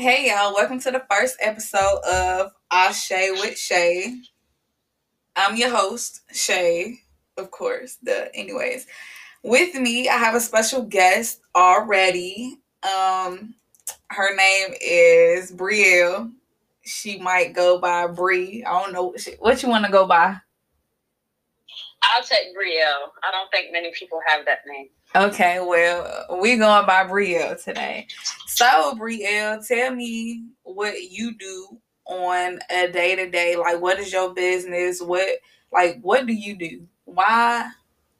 Hey y'all, welcome to the first episode of Ashe with Shay. I'm your host, Shay, of course. The anyways. With me, I have a special guest already. Um her name is Brielle. She might go by Bree. I don't know what you want to go by. I'll take Brielle. I don't think many people have that name. Okay, well, we're going by Brielle today. So, Brielle, tell me what you do on a day to day. Like, what is your business? What, like, what do you do? Why,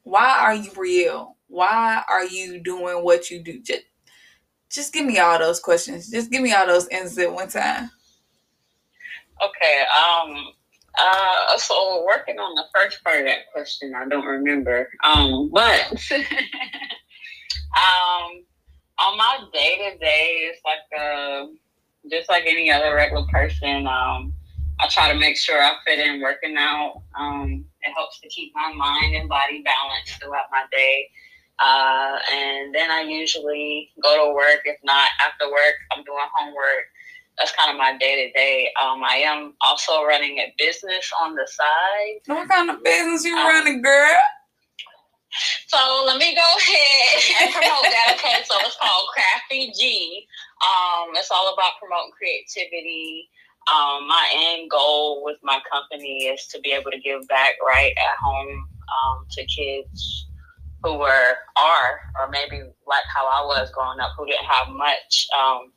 why are you Brielle? Why are you doing what you do? Just, just give me all those questions. Just give me all those answers at one time. Okay. Um. Uh. So working on the first part of that question, I don't remember. Um. But. um. On my day to day, it's like uh, just like any other regular person. Um. I try to make sure I fit in working out. Um. It helps to keep my mind and body balanced throughout my day. Uh, and then I usually go to work. If not after work, I'm doing homework. That's kind of my day to day. Um, I am also running a business on the side. What kind of business you um, running, girl? So let me go ahead and promote that. Okay, so it's called Crafty G. Um, it's all about promoting creativity. Um, my end goal with my company is to be able to give back right at home um, to kids who were are or maybe like how I was growing up who didn't have much um,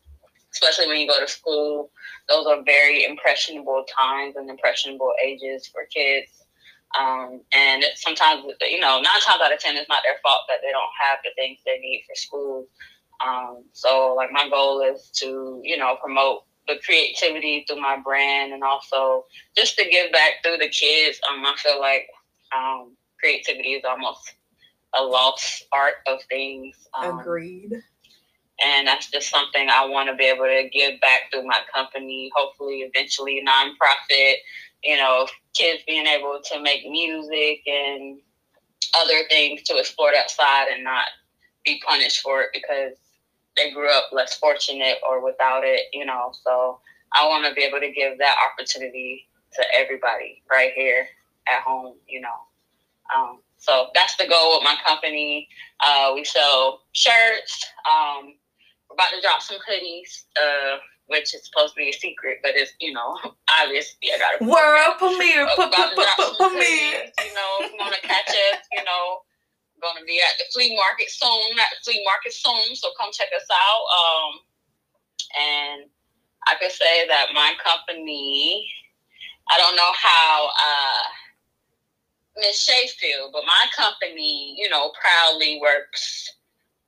especially when you go to school those are very impressionable times and impressionable ages for kids um, and sometimes you know nine times out of ten it's not their fault that they don't have the things they need for school um, so like my goal is to you know promote the creativity through my brand and also just to give back through the kids um, i feel like um, creativity is almost a lost art of things. Um, Agreed. And that's just something I want to be able to give back through my company. Hopefully, eventually, a nonprofit. You know, kids being able to make music and other things to explore outside and not be punished for it because they grew up less fortunate or without it. You know, so I want to be able to give that opportunity to everybody right here at home. You know. Um, so that's the goal with my company. Uh, we sell shirts. Um, we're about to drop some hoodies, uh, which is supposed to be a secret, but it's you know obviously I got to world premiere. Premiere. You know, want to catch us, you know, going to be at the flea market soon. At the flea market soon, so come check us out. Um, and I could say that my company. I don't know how. Uh, Miss Shayfield, but my company, you know, proudly works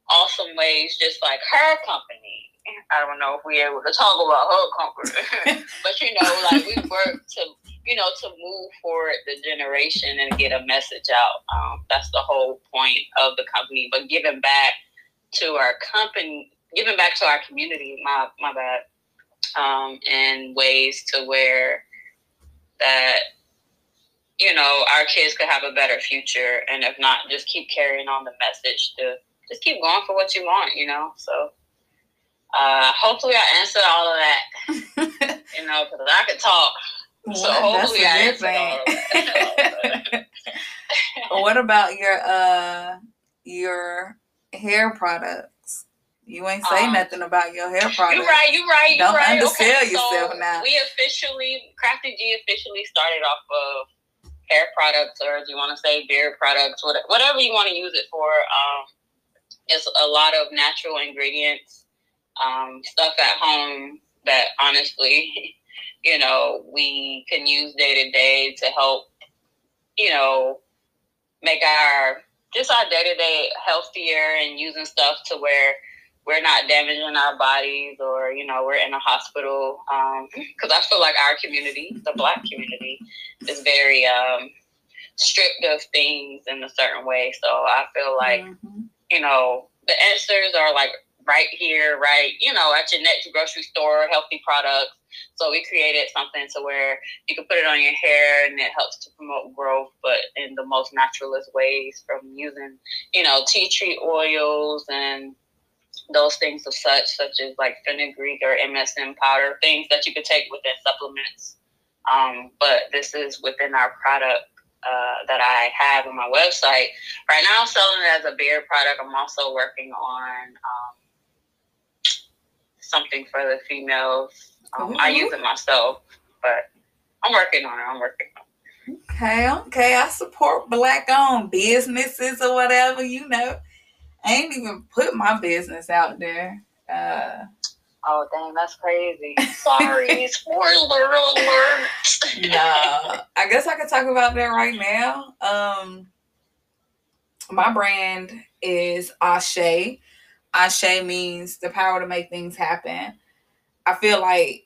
awesome ways just like her company. I don't know if we're able to talk about her company, but you know, like we work to, you know, to move forward the generation and get a message out. Um, that's the whole point of the company. But giving back to our company, giving back to our community, my my bad, um, in ways to where that you know, our kids could have a better future. And if not, just keep carrying on the message to just keep going for what you want, you know? So uh, hopefully I answered all of that, you know, because I could talk. So hopefully I answered all of that. what about your uh your hair products? You ain't say um, nothing about your hair products. You're right. You're right. You're Don't right. undersell okay, yourself so now. We officially, Crafty G officially started off of hair products or do you want to say beard products, whatever you want to use it for. Um, it's a lot of natural ingredients, um, stuff at home that honestly, you know, we can use day to day to help, you know, make our just our day to day healthier and using stuff to where we're not damaging our bodies or you know we're in a hospital because um, i feel like our community the black community is very um, stripped of things in a certain way so i feel like mm-hmm. you know the answers are like right here right you know at your next grocery store healthy products so we created something to where you can put it on your hair and it helps to promote growth, but in the most naturalist ways from using, you know, tea tree oils and those things of such, such as like fenugreek or MSM powder, things that you could take within supplements. Um, but this is within our product uh, that I have on my website. Right now, I'm selling it as a beard product. I'm also working on um, something for the females. Um, I use it myself, but I'm working on it. I'm working on it. Okay, okay. I support black owned businesses or whatever, you know. I ain't even put my business out there. Uh, oh dang, that's crazy. Sorry, spoiler alert. no, I guess I could talk about that right now. Um, my brand is Ashe. Ashe means the power to make things happen. I feel like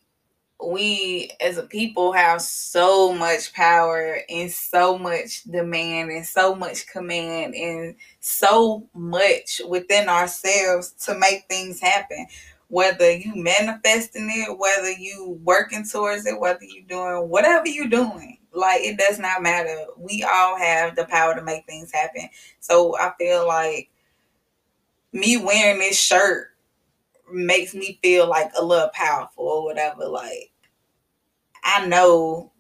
we as a people have so much power and so much demand and so much command and so much within ourselves to make things happen. Whether you manifesting it whether you working towards it whether you doing whatever you're doing like it does not matter. We all have the power to make things happen. So i feel like me wearing this shirt makes me feel like a little powerful or whatever. Like I know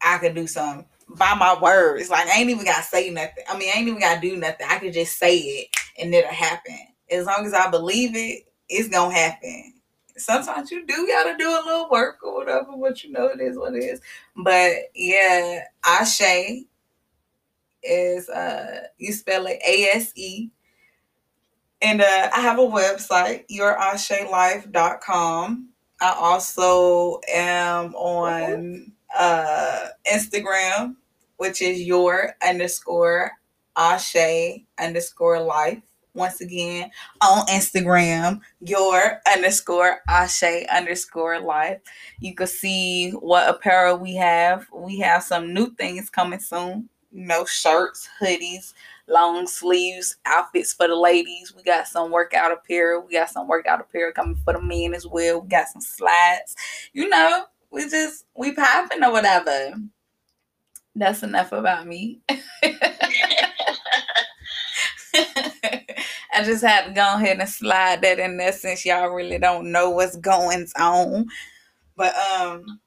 I could do something by my words. Like I ain't even gotta say nothing. I mean, I ain't even gotta do nothing. I could just say it and it'll happen. As long as I believe it, it's gonna happen. Sometimes you do gotta do a little work or whatever, but you know it is what it is. But yeah, Ashe is uh you spell it A S E and uh, I have a website, yourashelife.com. I also am on uh, Instagram, which is your underscore Ashe underscore life. Once again, on Instagram, your underscore Ashe underscore life. You can see what apparel we have. We have some new things coming soon. You know, shirts, hoodies, long sleeves outfits for the ladies. We got some workout apparel. We got some workout apparel coming for the men as well. We got some slides. You know, we just we popping or whatever. That's enough about me. I just had to go ahead and slide that in there since y'all really don't know what's going on. But um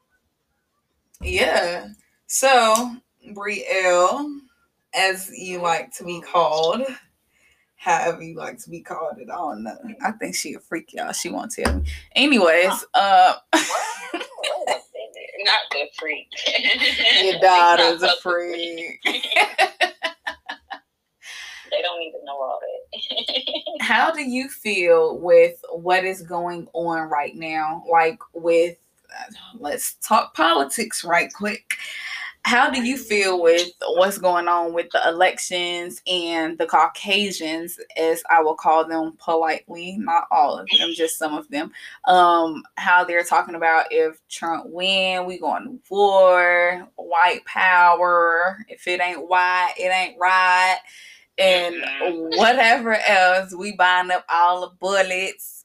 yeah. So Brielle as you like to be called. However you like to be called it. I don't know. I think she a freak, y'all. She won't tell me. Anyways, uh not the freak. Your daughter's a freak. they don't even know all that. How do you feel with what is going on right now? Like with uh, let's talk politics right quick how do you feel with what's going on with the elections and the Caucasians, as I will call them politely, not all of them, just some of them, um, how they're talking about if Trump win, we going to war, white power. If it ain't white, it ain't right. And whatever else, we buying up all the bullets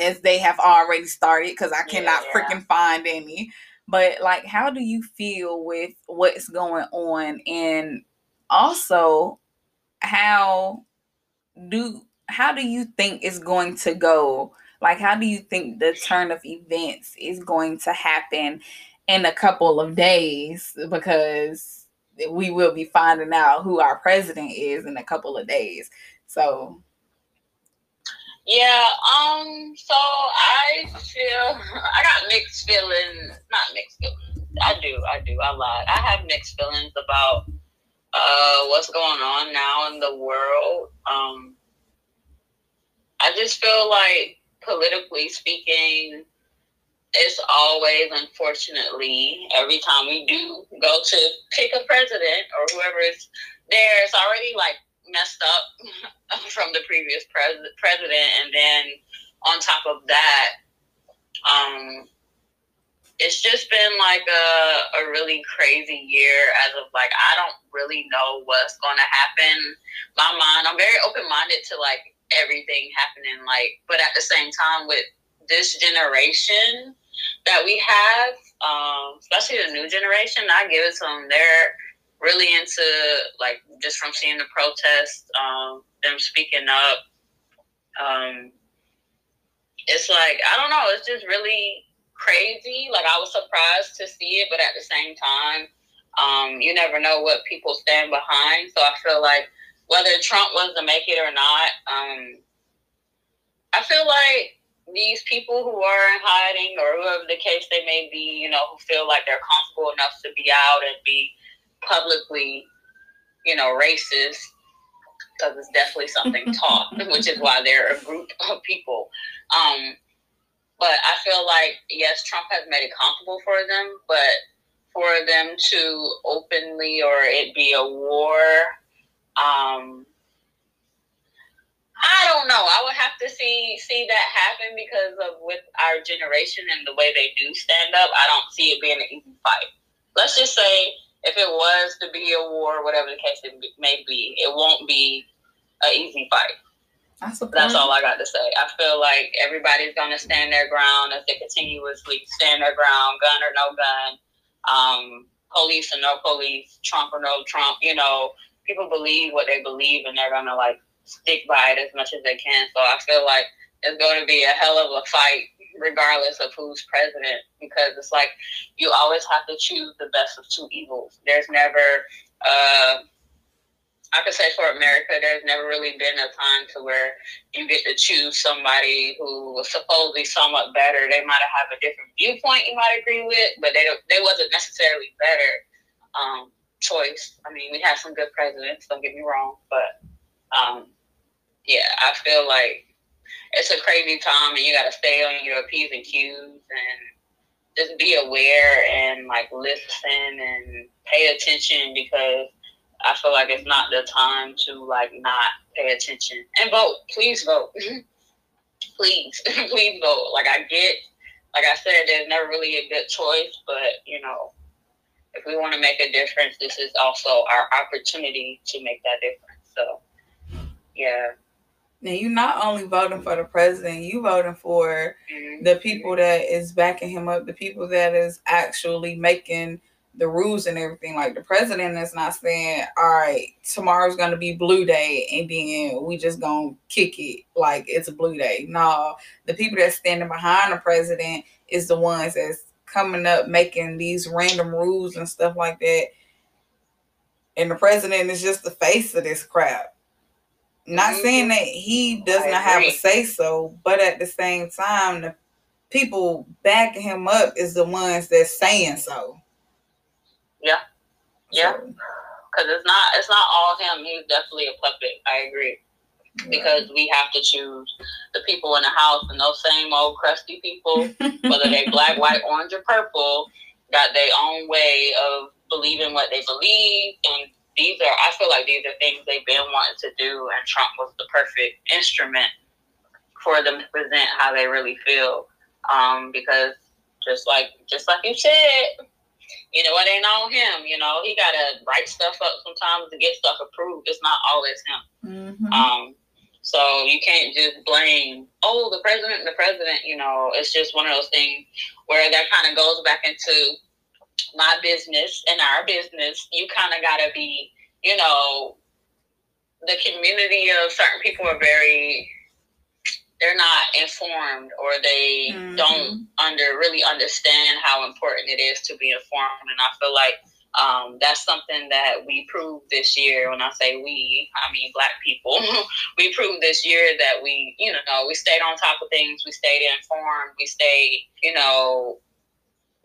as they have already started because I cannot yeah, yeah. freaking find any. But like, how do you feel with what's going on, and also how do how do you think it's going to go? Like, how do you think the turn of events is going to happen in a couple of days? Because we will be finding out who our president is in a couple of days. So yeah, um, so I feel I got mixed feelings. Not mixed feelings. I do, I do, I lied. I have mixed feelings about uh what's going on now in the world. Um I just feel like politically speaking, it's always unfortunately every time we do go to pick a president or whoever is there, it's already like messed up from the previous pres- president, and then on top of that, um, it's just been like a, a really crazy year as of like I don't really know what's going to happen. My mind, I'm very open minded to like everything happening, like, but at the same time with this generation that we have, um, especially the new generation, I give it to them. They're really into like just from seeing the protests, um, them speaking up, Um, it's like I don't know. It's just really crazy. Like I was surprised to see it, but at the same time, um, you never know what people stand behind. So I feel like whether Trump was to make it or not, um, I feel like these people who are in hiding or whoever the case they may be, you know, who feel like they're comfortable enough to be out and be publicly, you know, racist, because it's definitely something taught, which is why they're a group of people. Um, but I feel like yes, Trump has made it comfortable for them, but for them to openly or it be a war, um, I don't know. I would have to see see that happen because of with our generation and the way they do stand up. I don't see it being an easy fight. Let's just say if it was to be a war, whatever the case it may be, it won't be an easy fight. That's all I got to say. I feel like everybody's gonna stand their ground as they continuously stand their ground, gun or no gun, um, police or no police, Trump or no Trump. You know, people believe what they believe, and they're gonna like stick by it as much as they can. So I feel like it's going to be a hell of a fight, regardless of who's president, because it's like you always have to choose the best of two evils. There's never, uh, I could say for America, there's never really been a time to where you get to choose somebody who was supposedly somewhat better. They might have a different viewpoint you might agree with, but they don't, they wasn't necessarily better um, choice. I mean, we had some good presidents. Don't get me wrong, but um, yeah, I feel like it's a crazy time, and you got to stay on your p's and q's and just be aware and like listen and pay attention because I feel like it's not the time to like not pay attention and vote. Please vote. please, please vote. Like I get, like I said, there's never really a good choice, but you know, if we want to make a difference, this is also our opportunity to make that difference. So, yeah. Now you're not only voting for the president, you voting for mm-hmm. the people that is backing him up, the people that is actually making the rules and everything. Like the president is not saying, "All right, tomorrow's gonna be blue day," and then we just gonna kick it like it's a blue day. No, the people that's standing behind the president is the ones that's coming up making these random rules and stuff like that. And the president is just the face of this crap. Not saying that he does not have a say so, but at the same time, the people backing him up is the ones that's saying so. Yeah, yeah, because it's not it's not all him. He's definitely a puppet. I agree. Because we have to choose the people in the house, and those same old crusty people, whether they black, white, orange, or purple, got their own way of believing what they believe and these are I feel like these are things they've been wanting to do, and Trump was the perfect instrument for them to present how they really feel. Um, because just like just like you said, you know, it ain't on him. You know, he gotta write stuff up sometimes to get stuff approved. It's not always him. Mm-hmm. Um, so you can't just blame, oh, the president, the president. You know, it's just one of those things where that kind of goes back into my business and our business, you kind of got to be, you know, the community of certain people are very they're not informed or they mm-hmm. don't under really understand how important it is to be informed. And i feel like um, that's something that we proved this year. When i say we i mean black people. We proved this year that we you know we stayed on top of things. We stayed informed. We stayed you know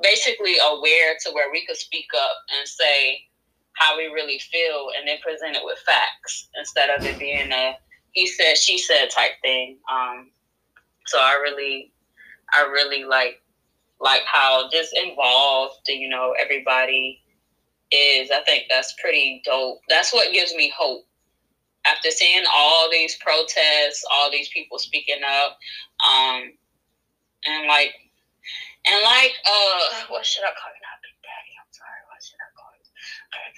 basically aware to where we could speak up and say how we really feel and then present it with facts instead of it being a he said she said type thing. Um so i really i really like like how just involved you know everybody is. I think that's pretty dope. That's what gives me hope. After seeing all these protests all these people speaking up um and like and like, uh, what should I call you? Not Big Daddy. I'm sorry. What should I call you? Okay.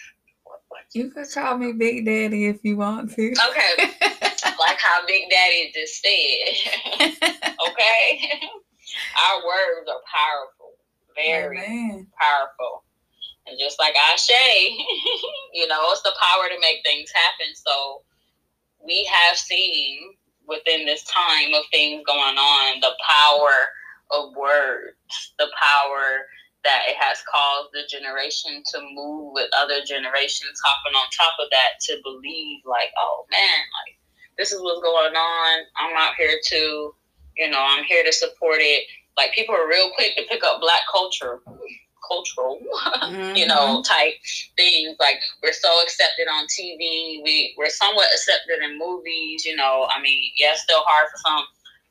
What, what you can call me Big Daddy if you want to. Okay. like how Big Daddy just said. okay. Our words are powerful. Very Amen. powerful. And just like I say, you know, it's the power to make things happen. So we have seen within this time of things going on, the power of words, the power that it has caused the generation to move with other generations hopping on top of that to believe like, oh man, like this is what's going on. I'm out here to, you know, I'm here to support it. Like people are real quick to pick up black culture cultural, mm-hmm. you know, type things. Like we're so accepted on TV. We we're somewhat accepted in movies. You know, I mean, yeah, it's still hard for some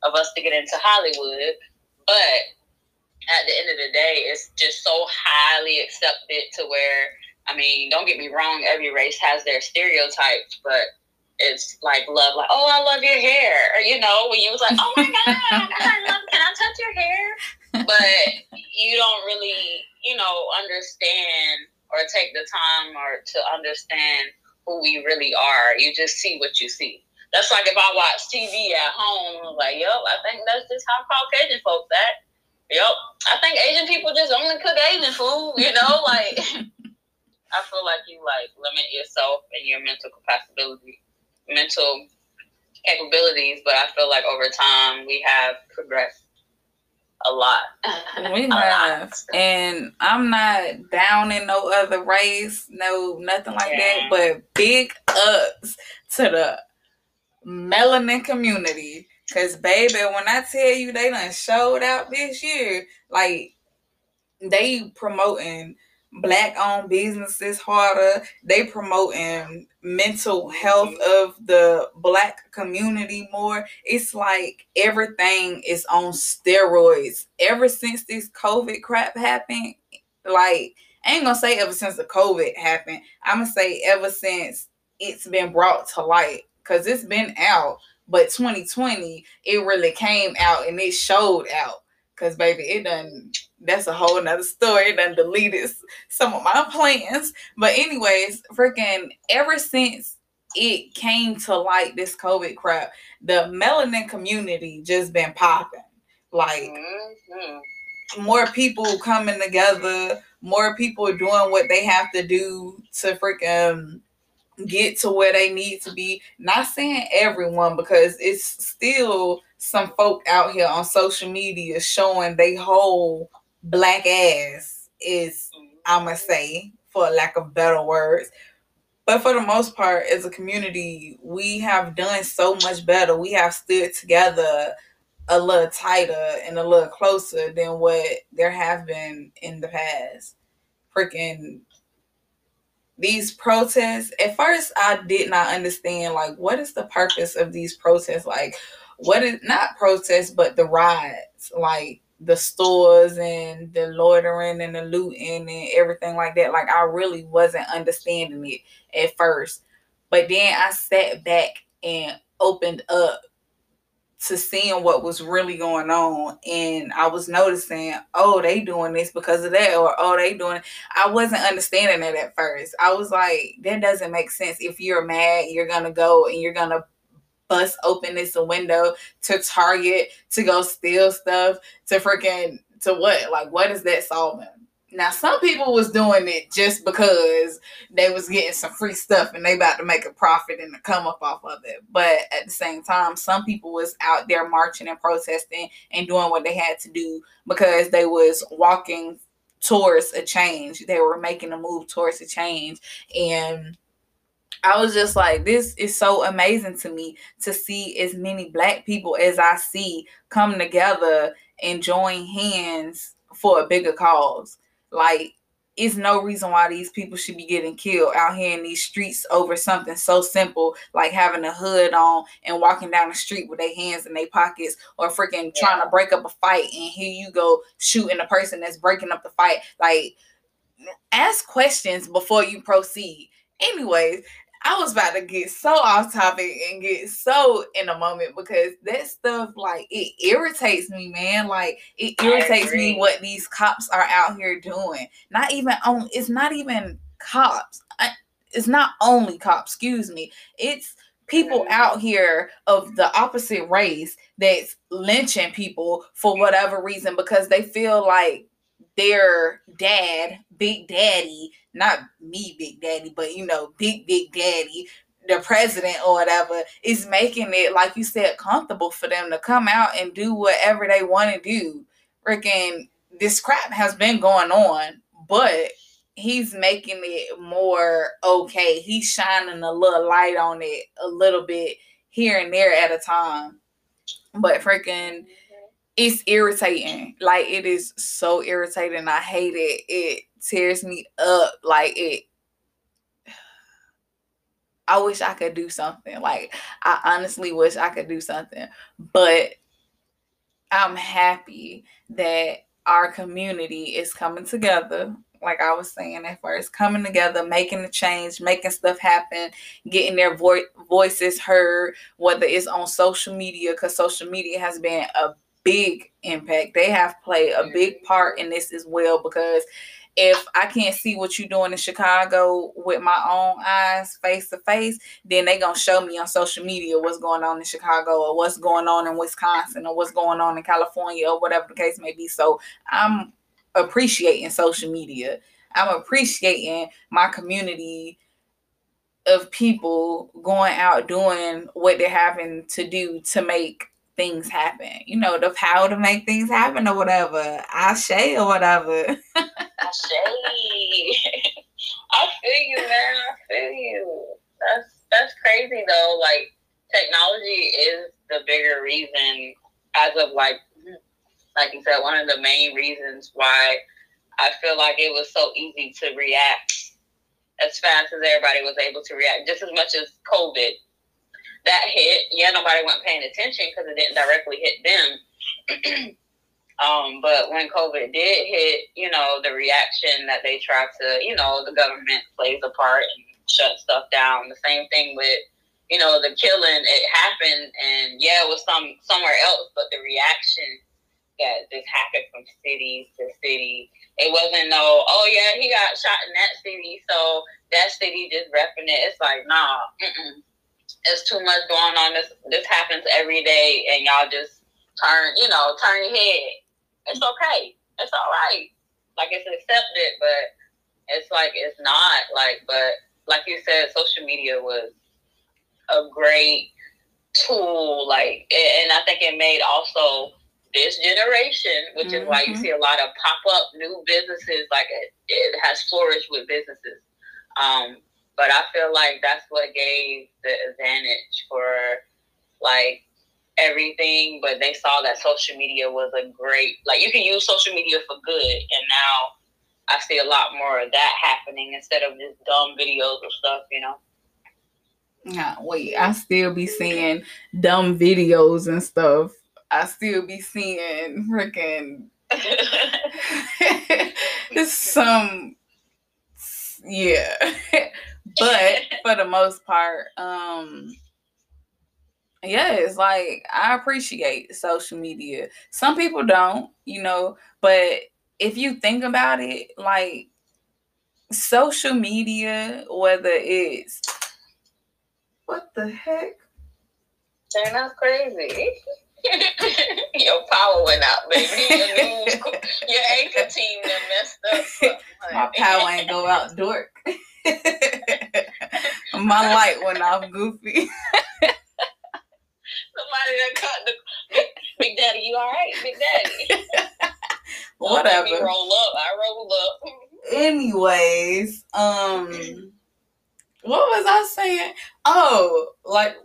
of us to get into Hollywood, but at the end of the day, it's just so highly accepted to where, I mean, don't get me wrong, every race has their stereotypes, but it's like love, like, oh, I love your hair. You know, when you was like, oh my God, I love, can I touch your hair? But you don't really, you know, understand or take the time or to understand who we really are. You just see what you see. That's like if I watch TV at home, I'm like, yep, I think that's just how Caucasian folks act. Yep. I think Asian people just only cook Asian food, you know, like I feel like you like limit yourself and your mental capacity mental capabilities, but I feel like over time we have progressed a lot. We have, and I'm not down in no other race, no nothing like yeah. that. But big ups to the melanin community, cause baby, when I tell you they done showed out this year, like they promoting black owned businesses harder. They promoting mental health of the black community more. It's like everything is on steroids. Ever since this COVID crap happened, like I ain't gonna say ever since the COVID happened. I'm gonna say ever since it's been brought to light because it's been out. But 2020, it really came out and it showed out. Cause baby, it done that's a whole nother story. It done deleted some of my plans. But anyways, freaking ever since it came to light this COVID crap, the melanin community just been popping. Like mm-hmm. more people coming together, more people doing what they have to do to freaking get to where they need to be. Not saying everyone because it's still some folk out here on social media showing they whole black ass is I'ma say for lack of better words. But for the most part, as a community, we have done so much better. We have stood together a little tighter and a little closer than what there have been in the past. Freaking these protests. At first, I did not understand like what is the purpose of these protests. Like, what is not protests, but the riots, like the stores and the loitering and the looting and everything like that. Like I really wasn't understanding it at first. But then I sat back and opened up to seeing what was really going on and I was noticing, oh, they doing this because of that or oh, they doing I wasn't understanding it at first. I was like, that doesn't make sense. If you're mad, you're going to go and you're going to bust open this window to Target to go steal stuff to freaking to what? Like what is that solving? Now some people was doing it just because they was getting some free stuff and they about to make a profit and to come up off of it. But at the same time, some people was out there marching and protesting and doing what they had to do because they was walking towards a change. They were making a move towards a change and I was just like, this is so amazing to me to see as many black people as I see come together and join hands for a bigger cause. Like, it's no reason why these people should be getting killed out here in these streets over something so simple like having a hood on and walking down the street with their hands in their pockets or freaking yeah. trying to break up a fight and here you go shooting the person that's breaking up the fight. Like, ask questions before you proceed. Anyways, I was about to get so off topic and get so in a moment because that stuff like it irritates me, man. Like it irritates me what these cops are out here doing. Not even on it's not even cops. I, it's not only cops, excuse me. It's people mm-hmm. out here of the opposite race that's lynching people for whatever reason because they feel like their dad, Big Daddy, not me, Big Daddy, but you know, Big Big Daddy, the president or whatever is making it like you said comfortable for them to come out and do whatever they want to do. Freaking this crap has been going on, but he's making it more okay. He's shining a little light on it a little bit here and there at a time. But freaking it's irritating. Like it is so irritating. I hate it. It tears me up. Like it I wish I could do something. Like I honestly wish I could do something. But I'm happy that our community is coming together. Like I was saying at first, coming together, making a change, making stuff happen, getting their vo- voices heard, whether it's on social media, because social media has been a big impact. They have played a big part in this as well because if I can't see what you're doing in Chicago with my own eyes, face to face, then they're gonna show me on social media what's going on in Chicago or what's going on in Wisconsin or what's going on in California or whatever the case may be. So I'm appreciating social media. I'm appreciating my community of people going out doing what they're having to do to make things happen. You know, the power to make things happen or whatever. I say or whatever. I I feel you, man. I feel you. That's that's crazy though. Like technology is the bigger reason as of like like you said, one of the main reasons why I feel like it was so easy to react as fast as everybody was able to react, just as much as COVID that hit. Yeah, nobody went paying attention because it didn't directly hit them. Um, but when COVID did hit, you know, the reaction that they tried to, you know, the government plays a part and shut stuff down. The same thing with, you know, the killing. It happened, and yeah, it was some somewhere else, but the reaction that just happened from city to city. It wasn't no, oh yeah, he got shot in that city, so that city just repping it. It's like, nah, mm-mm. It's too much going on. This this happens every day, and y'all just turn, you know, turn your head it's okay. It's all right. Like it's accepted, but it's like it's not like. But like you said, social media was a great tool. Like, and I think it made also this generation, which mm-hmm. is why you mm-hmm. see a lot of pop up new businesses. Like it, it has flourished with businesses. Um, but I feel like that's what gave the advantage for like everything, but they saw that social media was a great like you can use social media for good and now I see a lot more of that happening instead of just dumb videos or stuff, you know. Yeah, wait, I still be seeing dumb videos and stuff. I still be seeing freaking some yeah. but for the most part, um yeah, it's like I appreciate social media. Some people don't, you know, but if you think about it, like social media, whether it's what the heck? Turn out crazy. your power went out, baby. Your, news, your anchor team that messed up. My power ain't go out, dork. My light went off, goofy. Somebody that cut the big, big Daddy. You all right, Big Daddy? Whatever. roll up. I roll up. Anyways, um, what was I saying? Oh, like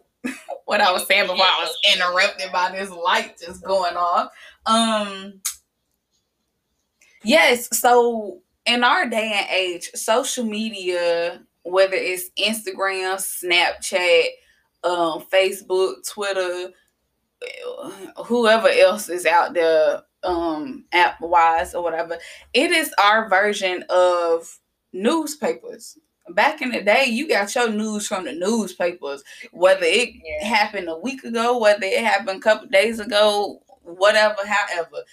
what I was saying before I was interrupted by this light just going off. Um, yes. So in our day and age, social media, whether it's Instagram, Snapchat um, Facebook, Twitter, whoever else is out there, um, app wise or whatever. It is our version of newspapers. Back in the day, you got your news from the newspapers, whether it yeah. happened a week ago, whether it happened a couple days ago, whatever, however.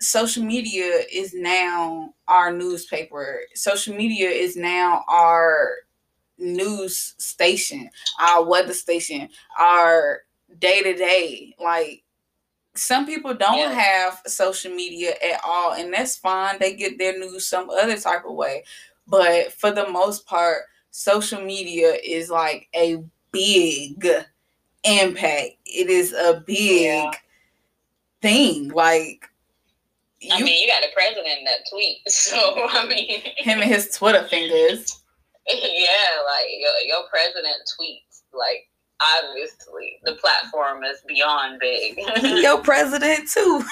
Social media is now our newspaper. Social media is now our news station, our weather station, our day to day. Like some people don't yeah. have social media at all, and that's fine. They get their news some other type of way. But for the most part, social media is like a big impact. It is a big yeah. thing. Like I mean, you got a president that tweets, so I mean, him and his Twitter fingers. yeah, like your, your president tweets. Like obviously, the platform is beyond big. your president too.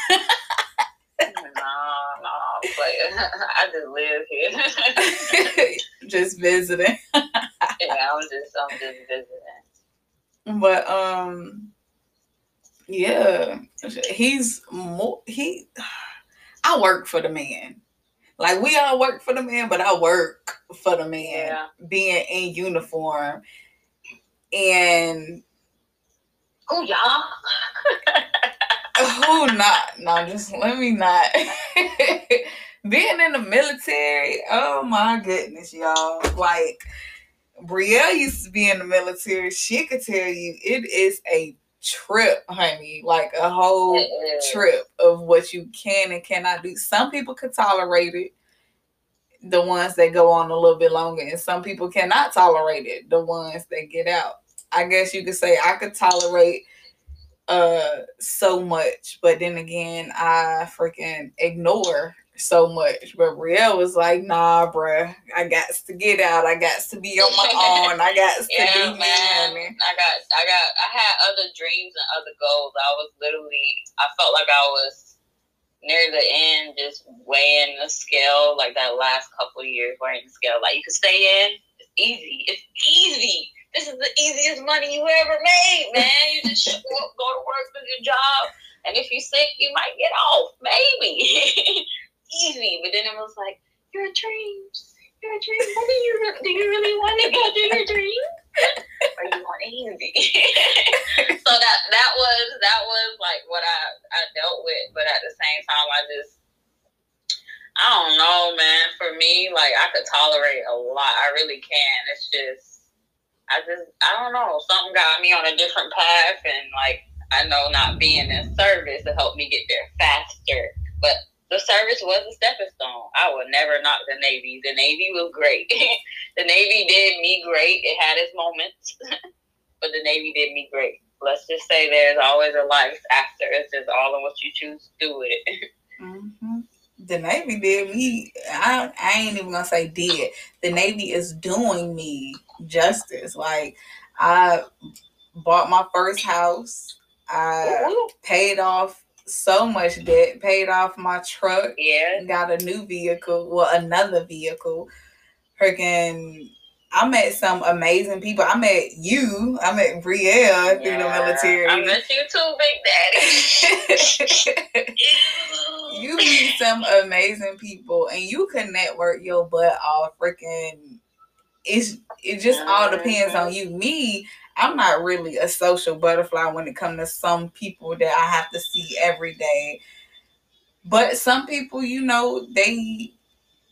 no, no, but I just live here. Just visiting. yeah, I'm just, I'm just visiting. But um, yeah, he's more he. I work for the man. Like we all work for the man, but I work for the man, yeah. being in uniform, and oh y'all. Who not? No, just let me not. Being in the military, oh my goodness, y'all. Like Brielle used to be in the military. She could tell you it is a trip, honey. Like a whole trip of what you can and cannot do. Some people could tolerate it. The ones that go on a little bit longer, and some people cannot tolerate it. The ones that get out. I guess you could say I could tolerate uh so much, but then again, I freaking ignore so much. But Brielle was like, nah, bruh, I got to get out. I got to be on my own. I got to yeah, do man. Me. I got, I got, I had other dreams and other goals. I was literally, I felt like I was near the end, just weighing the scale. Like that last couple years, weighing the scale. Like you can stay in. It's easy. It's easy this is the easiest money you ever made, man. You just show up, go to work, do your job, and if you're sick, you might get off, maybe. Easy, but then it was like your dreams, your dreams. What do you do? You really want to go do your dreams? or you want easy? so that that was that was like what I I dealt with, but at the same time, I just I don't know, man. For me, like I could tolerate a lot. I really can. It's just I just I don't know. Something got me on a different path, and like I know not being in service to help me get there faster. But the service was a stepping stone. I would never knock the Navy. The Navy was great. the Navy did me great. It had its moments, but the Navy did me great. Let's just say there's always a life after. It's just all in what you choose to do with it. Mm-hmm the Navy did me. I, I ain't even gonna say did. The Navy is doing me justice. Like I bought my first house. I paid off so much debt. Paid off my truck. Yeah. Got a new vehicle. Well, another vehicle. Freaking I met some amazing people. I met you. I met Brielle yeah, through the military. I met you too, Big Daddy. you meet some amazing people, and you can network your butt off. Freaking, it's it just all depends on you. Me, I'm not really a social butterfly when it comes to some people that I have to see every day. But some people, you know, they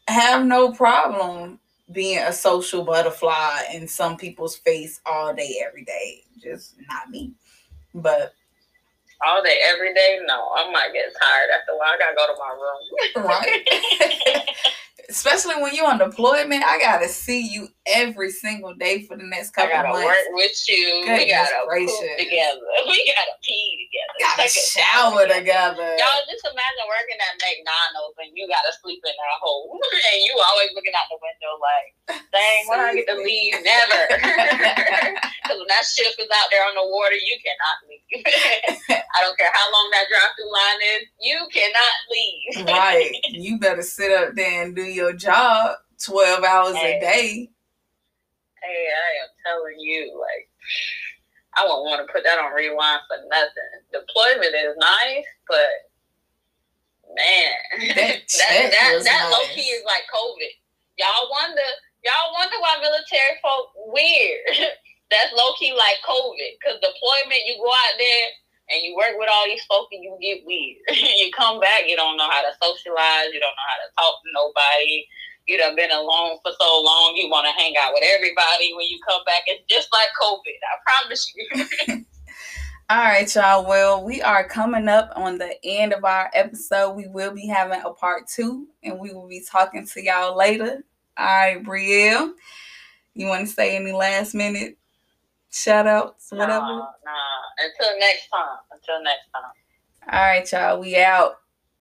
have no problem being a social butterfly in some people's face all day, every day. Just not me. But all day, every day, no, I might get tired after a while. I gotta go to my room. right. especially when you're on deployment, I gotta see you every single day for the next couple I gotta months. work with you. Goodness we gotta gracious. poop together. We gotta pee together. Gotta shower together. Y'all just imagine working at McDonald's and you gotta sleep in that hole, and you always looking out the window like, "Dang, when I get to leave, never." Because when that ship is out there on the water, you cannot leave. I don't care how long that drive-through line is, you cannot leave. right. You better sit up there and do your your job 12 hours hey, a day. Hey, I am telling you, like, I won't want to put that on rewind for nothing. Deployment is nice, but man, that that, that, that nice. low key is like COVID. Y'all wonder, y'all wonder why military folk weird. That's low key like COVID, because deployment, you go out there and you work with all these folks and you get weird. you come back, you don't know how to socialize, you don't know how to talk to nobody. You done been alone for so long, you want to hang out with everybody. When you come back, it's just like COVID. I promise you. All right, y'all. Well, we are coming up on the end of our episode. We will be having a part two, and we will be talking to y'all later. All right, Brielle, you want to say any last minute Shout outs, whatever. Nah, nah. Until next time. Until next time. All right, y'all. We out.